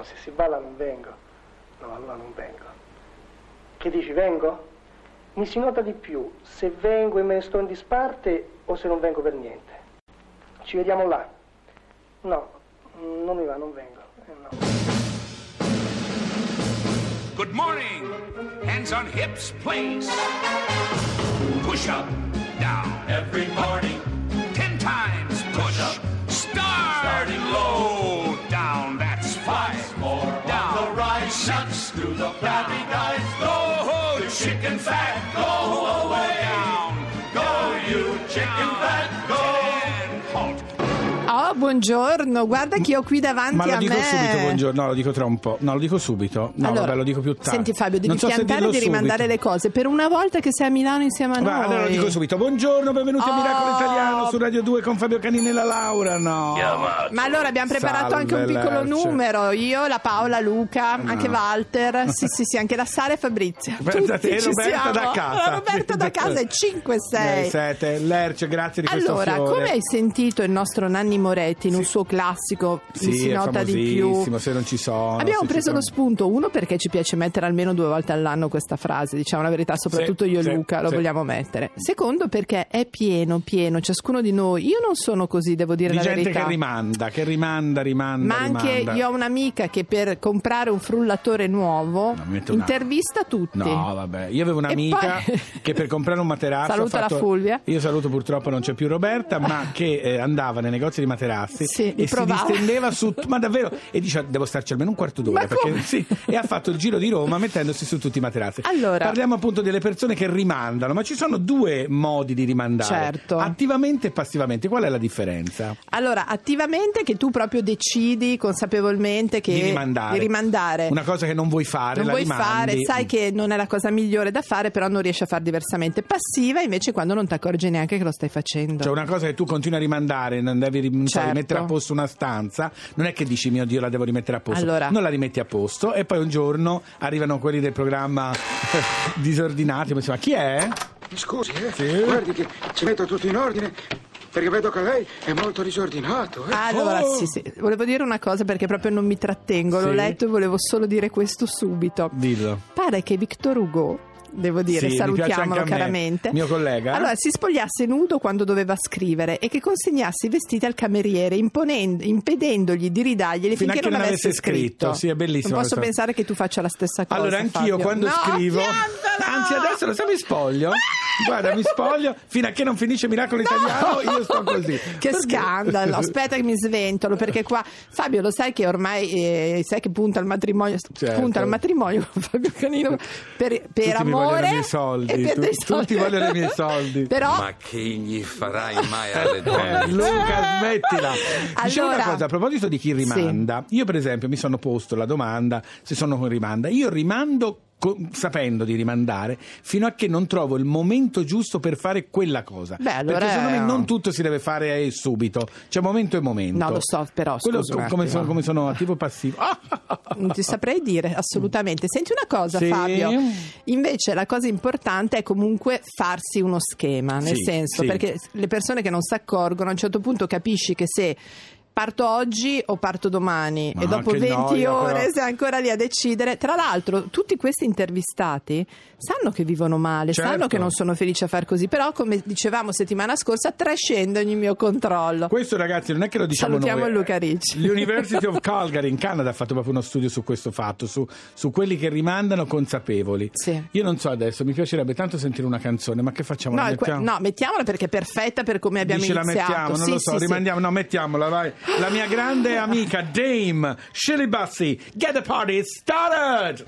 No, se si balla non vengo. No, allora non vengo. Che dici, vengo? Mi si nota di più se vengo e me ne sto in disparte o se non vengo per niente. Ci vediamo là. No, non mi va, non vengo. Eh, no. Good morning. Hands on hips, please. Push up, down. Every morning. Ten times push. up. Flabby guys. Go, the chicken fat. Go buongiorno, guarda chi ho qui davanti Ma lo a dico me. subito, buongiorno. No, lo dico tra un po'. No, lo dico subito. No, allora, vabbè, lo dico più tardi. Senti Fabio, devi Non so piantare dirlo di rimandare subito. le cose. Per una volta che sei a Milano insieme a Va, noi. allora lo dico subito. Buongiorno, benvenuti a Oh. Miracolo Italiano su Radio 2 con Fabio Canini e la Laura. No. Ma allora abbiamo preparato Salve, anche un piccolo Lerce. numero. Io, la Paola, Luca, anche Walter. Sì, sì, sì, anche la Sara e Fabrizio. Tutti e ci Roberta siamo. da casa. Roberta da casa è 5-6. Eh, Sete, Lerce, grazie di questo Allora, fiore. come hai sentito il nostro Nanni Moretti in un suo classico Sì, si nota di più? se non ci sono. Abbiamo preso sono. lo spunto, uno perché ci piace mettere almeno due volte all'anno questa frase, diciamo la verità, soprattutto Sì, io e sì, Luca lo sì. vogliamo mettere. Secondo perché è pieno, pieno, ciascuno di noi. Io non sono così, devo dire Di la gente verità. che rimanda, che rimanda, rimanda. Ma anche rimanda. io ho un'amica che per comprare un frullatore nuovo No, intervista tutti. No, vabbè, io avevo un'amica poi- che per comprare un materasso. Saluta fatto- la Fulvia. Io saluto purtroppo non c'è più Roberta, ma che eh, andava nei negozi di materassi Sì, li e si distendeva su. Ma davvero? E diceva devo starci almeno un quarto d'ora. Perché, sì, e ha fatto il giro di Roma mettendosi su tutti i materassi. Allora- Parliamo appunto delle persone che rimandano, ma ci sono due modi di rimandare: Certo. attivamente e passivamente. Qual è la differenza? Allora, attivamente che tu proprio decidi consapevolmente che Di rimandare. di rimandare. Una cosa che non vuoi fare, non la vuoi rimandi. fare, sai che non è la cosa migliore da fare, però non riesci a fare diversamente. Passiva invece quando non ti accorgi neanche che lo stai facendo. Cioè una cosa che tu continui a rimandare, non devi rim- so, Certo. rimettere a posto una stanza, non è che dici mio Dio la devo rimettere a posto, Allora. non la rimetti a posto e poi un giorno arrivano quelli del programma disordinati, ma chi è? Scusi, eh? Sì? Guardi che ci metto tutto in ordine, perché vedo che lei è molto disordinato. Eh? Allora, Oh! sì, sì, volevo dire una cosa perché proprio non mi trattengo, l'ho Sì. letto e volevo solo dire questo subito. Dillo. Pare che Victor Hugo, devo dire, Sì, salutiamolo caramente. mio collega. Allora, si spogliasse nudo quando doveva scrivere e che consegnasse i vestiti al cameriere, imponendo- impedendogli di ridarglieli finché che non non avesse avesse scritto. Sì, è bellissimo Non posso questo. pensare che tu faccia la stessa cosa. Allora anch'io Fabio. quando No, scrivo, piantala! Anzi adesso lo sai mi spoglio, guarda mi spoglio fino a che non finisce Miracolo Italiano io sto così. Che Perché- scandalo, aspetta che mi sventolo perché qua Fabio lo sai che ormai eh, sai che punta al matrimonio, Certo. punta al matrimonio con Fabio Canino per, per Tutti mi amore vogliono i miei soldi, e per tu- dei tutti soldi. vogliono i miei soldi. Però Ma che gli farai mai alle donne? Eh, Luca, smettila. Dicevo Allora- una cosa, a proposito di chi rimanda, io per esempio mi sono posto la domanda se sono con rimanda. Io rimando sapendo di rimandare fino a che non trovo il momento giusto per fare quella cosa. Beh, allora Perché secondo me non tutto si deve fare eh, subito, c'è momento e momento. No, lo so, però, Quello scusa come, sono, come sono attivo passivo? non ti saprei dire assolutamente. Senti una cosa, Sì. Fabio. Invece la cosa importante è comunque farsi uno schema, nel Sì, senso sì. perché le persone che non si accorgono a un certo punto capisci che se parto oggi o parto domani Ma e dopo che 20 noia, ore però. sei ancora lì a decidere. Tra l'altro, tutti questi intervistati sanno che vivono male, Certo. sanno che non sono felici a far così, però come dicevamo settimana scorsa trascende ogni mio controllo. Questo ragazzi non è che lo diciamo Salutiamo noi. Luca Ricci. L'University of Calgary in Canada ha fatto proprio uno studio su questo fatto, su, su quelli che rimandano consapevoli. Sì. Io non so adesso, mi piacerebbe tanto sentire una canzone, ma che facciamo? No, La è que- mettiamo? no, mettiamola perché è perfetta per come abbiamo Dici la iniziato. mettiamo, non Sì, lo so, sì. rimandiamo, no, mettiamola, vai. La mia grande amica Dame Shirley Bassey, get the party started!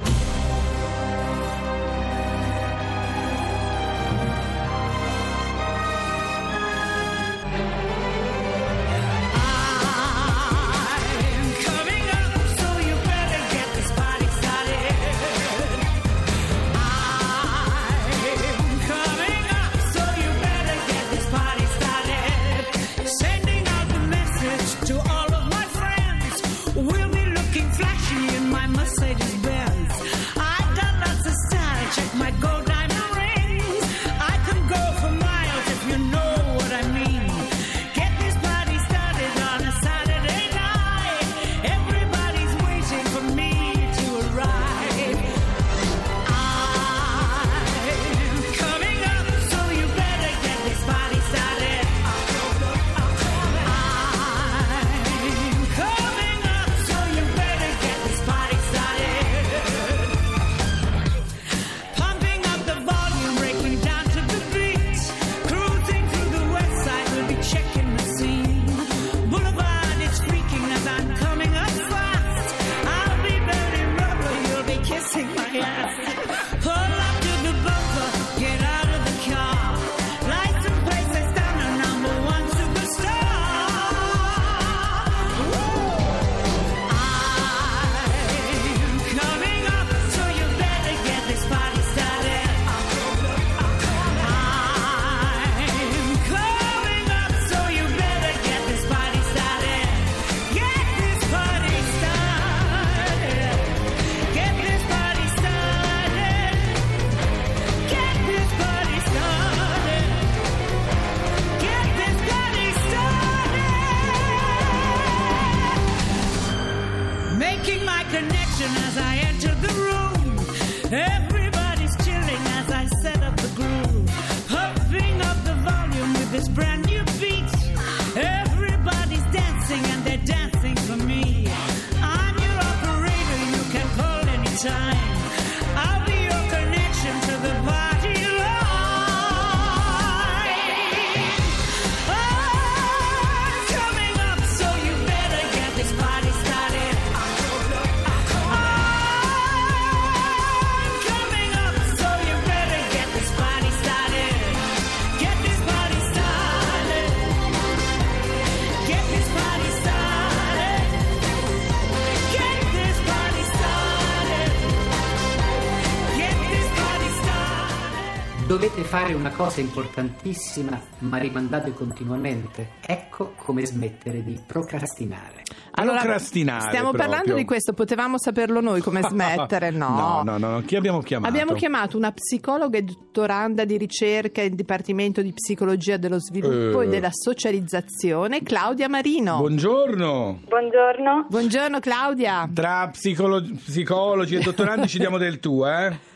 Dovete fare una cosa importantissima, ma rimandate continuamente. Ecco come smettere di procrastinare. Procrastinare stiamo proprio. parlando di questo, potevamo saperlo noi come smettere? No. no, no, no, chi abbiamo chiamato? Abbiamo chiamato una psicologa e dottoranda di ricerca in Dipartimento di Psicologia dello Sviluppo Eh. e della Socializzazione, Claudia Marino. Buongiorno. Buongiorno. Buongiorno Claudia. Tra psicolo- psicologi e dottorandi ci diamo del tu, eh?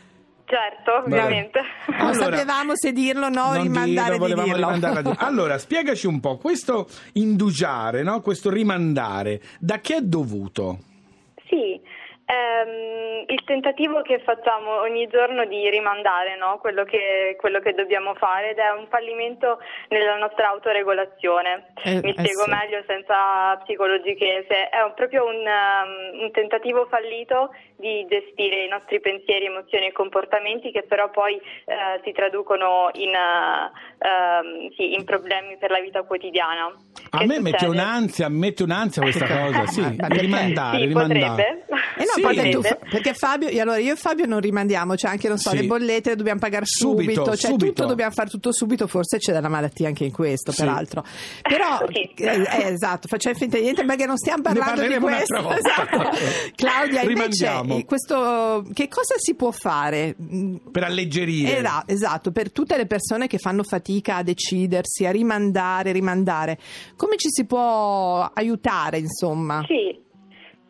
Certo, ovviamente. Non sapevamo se dirlo o no, rimandare dirlo, di dirlo. Allora, spiegaci un po', questo indugiare, no? questo rimandare, da che è dovuto? Ehm, il tentativo che facciamo ogni giorno di rimandare no, quello, che, quello che dobbiamo fare ed è un fallimento nella nostra autoregolazione. Eh, Mi eh spiego sì. meglio senza psicologichese. È un- proprio un, um, un tentativo fallito di gestire i nostri pensieri, emozioni e comportamenti che però poi eh, si traducono in, eh, ehm, sì, in problemi per la vita quotidiana. A Che me mette un'ansia, mette un'ansia questa cosa, sì, rimandare, Sì, rimandare. potrebbe. Eh no, Sì. poi tu- perché Fabio, allora io e Fabio non rimandiamo, cioè anche non so, Sì. le bollette le dobbiamo pagare subito, Subito, cioè subito. tutto dobbiamo fare tutto subito, forse c'è della malattia anche in questo, Sì. peraltro. Però Sì. eh, eh, esatto, facciamo finta di niente perché non stiamo parlando di questo. un'altra volta. Esatto. Claudia, invece Rimandiamo. eh, questo che cosa si può fare? Mm, Per alleggerire. Era- esatto, per tutte le persone che fanno fatica a decidersi, a rimandare, rimandare, come ci si può aiutare, insomma? Sì,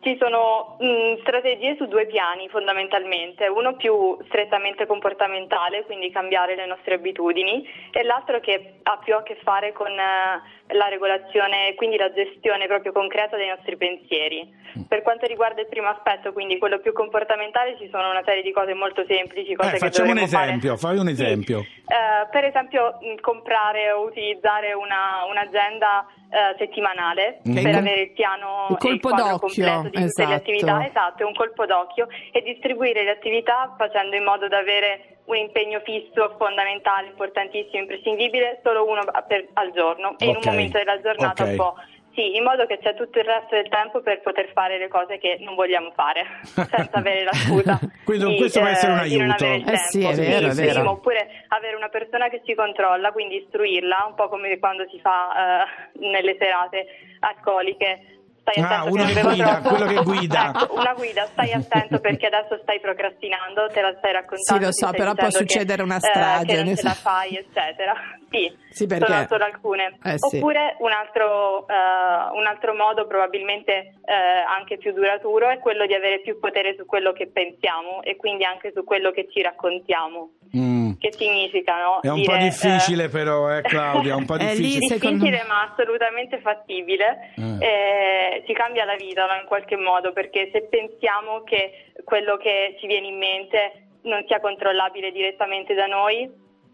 ci sono mh, strategie su due piani fondamentalmente, uno più strettamente comportamentale, quindi cambiare le nostre abitudini, e l'altro che ha più a che fare con eh, la regolazione, quindi la gestione proprio concreta dei nostri pensieri. Per quanto riguarda il primo aspetto, quindi quello più comportamentale, ci sono una serie di cose molto semplici, cose Eh, che facciamo un dovremmo fare. esempio, fai un Sì. esempio. Eh, per esempio mh, comprare o utilizzare una, un'agenda eh, settimanale Ok. per avere il piano Il e colpo d'occhio, completo di tutte esatto. le attività, esatto, un colpo d'occhio e distribuire le attività facendo in modo da avere un impegno fisso, fondamentale, importantissimo, imprescindibile, solo uno per- al giorno e in Ok. un momento della giornata Ok. un po'. Sì, in modo che c'è tutto il resto del tempo per poter fare le cose che non vogliamo fare, senza avere la scusa. Quindi di, questo può essere un eh, aiuto. Eh sì, è vero, è Sì, vero. Oppure avere una persona che ci controlla, quindi istruirla, un po' come quando si fa eh, nelle serate alcoliche. Stai Ah, attento uno non che bevo guida, troppo. quello che guida. Ecco, una guida, stai attento perché adesso stai procrastinando, te la stai raccontando. Sì, lo so, però può dicendo che, succedere una eh, strage, che non ce la fai, eccetera. Sì, Sì, perché- sono solo alcune. Eh, sì. Oppure un altro, eh, un altro modo, probabilmente eh, anche più duraturo, è quello di avere più potere su quello che pensiamo e quindi anche su quello che ci raccontiamo. Mm. Che significa, no? È un Dire, po' difficile eh, però, eh Claudia, un po' È lì, difficile. secondo difficile ma assolutamente fattibile Eh. Eh, ci cambia la vita no, in qualche modo perché se pensiamo che quello che ci viene in mente non sia controllabile direttamente da noi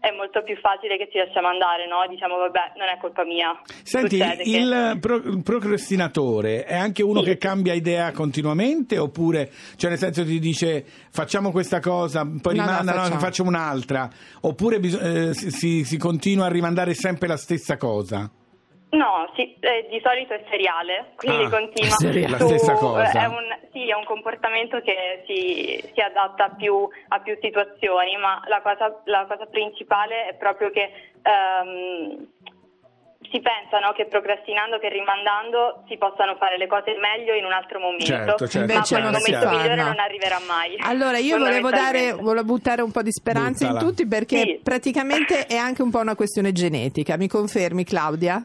è molto più facile che ci lasciamo andare no? diciamo vabbè non è colpa mia Senti, Succede che- il, pro- procrastinatore è anche uno Sì. che cambia idea continuamente oppure, cioè nel senso ti dice facciamo questa cosa, poi No, no, rimanda, no, facciamo. facciamo un'altra, oppure bis- eh, si- si continua a rimandare sempre la stessa cosa? No, sì, eh, di solito è seriale, quindi Ah, continua. è seriale. La stessa cosa. È un, sì, è un comportamento che si, si adatta più a più situazioni, ma la cosa, la cosa principale è proprio che ehm, si pensa no, che procrastinando, che rimandando si possano fare le cose meglio in un altro momento, Certo, certo, ma Invece si momento migliore no. non arriverà mai. Allora io volevo dare, volevo buttare un po' di speranza in Buttala. tutti perché Sì. praticamente è anche un po' una questione genetica. Mi confermi Claudia?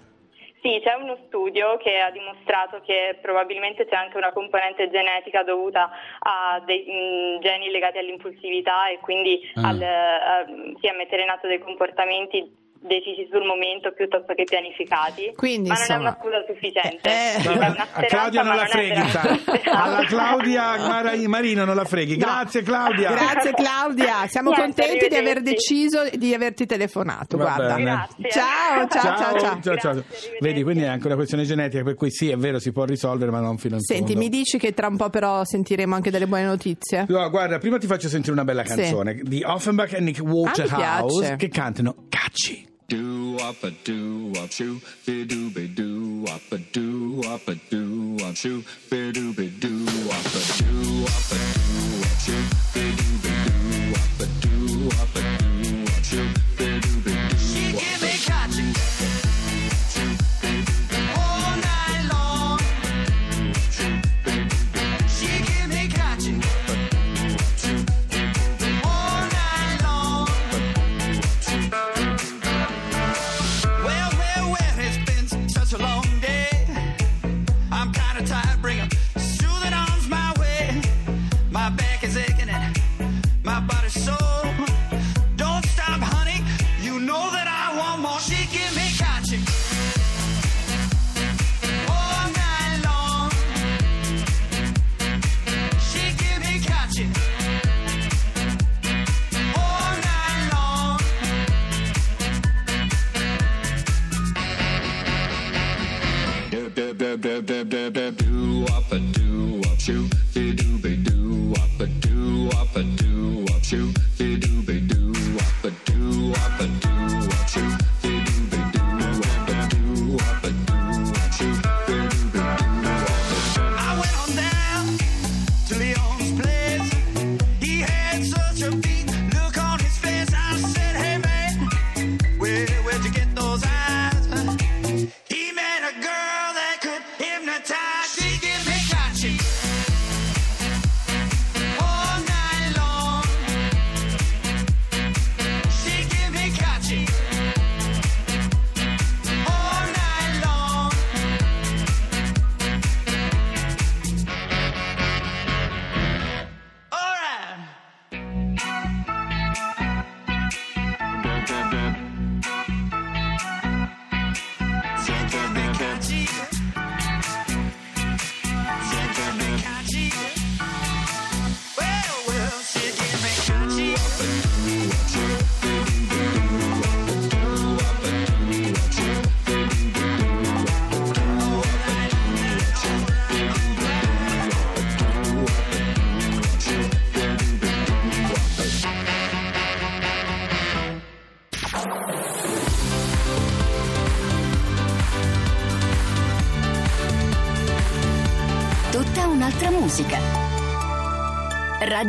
Sì, c'è uno studio che ha dimostrato che probabilmente c'è anche una componente genetica dovuta a dei mh, geni legati all'impulsività e quindi Ah. al, a, sì, a mettere in atto dei comportamenti decisi sul momento piuttosto che pianificati. Quindi, ma non insomma, è una scusa sufficiente. eh, È No, una a Claudia non la freghi, speranza. alla Claudia Mara- Marino non la freghi. No. Grazie Claudia. Grazie Claudia, siamo Niente, contenti di aver deciso di averti telefonato. Va guarda. bene. Grazie. Ciao, ciao, ciao, ciao. ciao, ciao. Grazie. Vedi, quindi è anche una questione genetica, per cui sì, è vero, si può risolvere, ma non fino in Senti, fondo. mi dici che tra un po' però sentiremo anche delle buone notizie? No, guarda, prima ti faccio sentire una bella Sì. canzone di Offenbach e Nick Waterhouse piace. che cantano Cacci. Do up a do up shoo, be do be do up a do up a do up shoo, be do be do up a do up a do up shoo,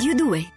Radio 2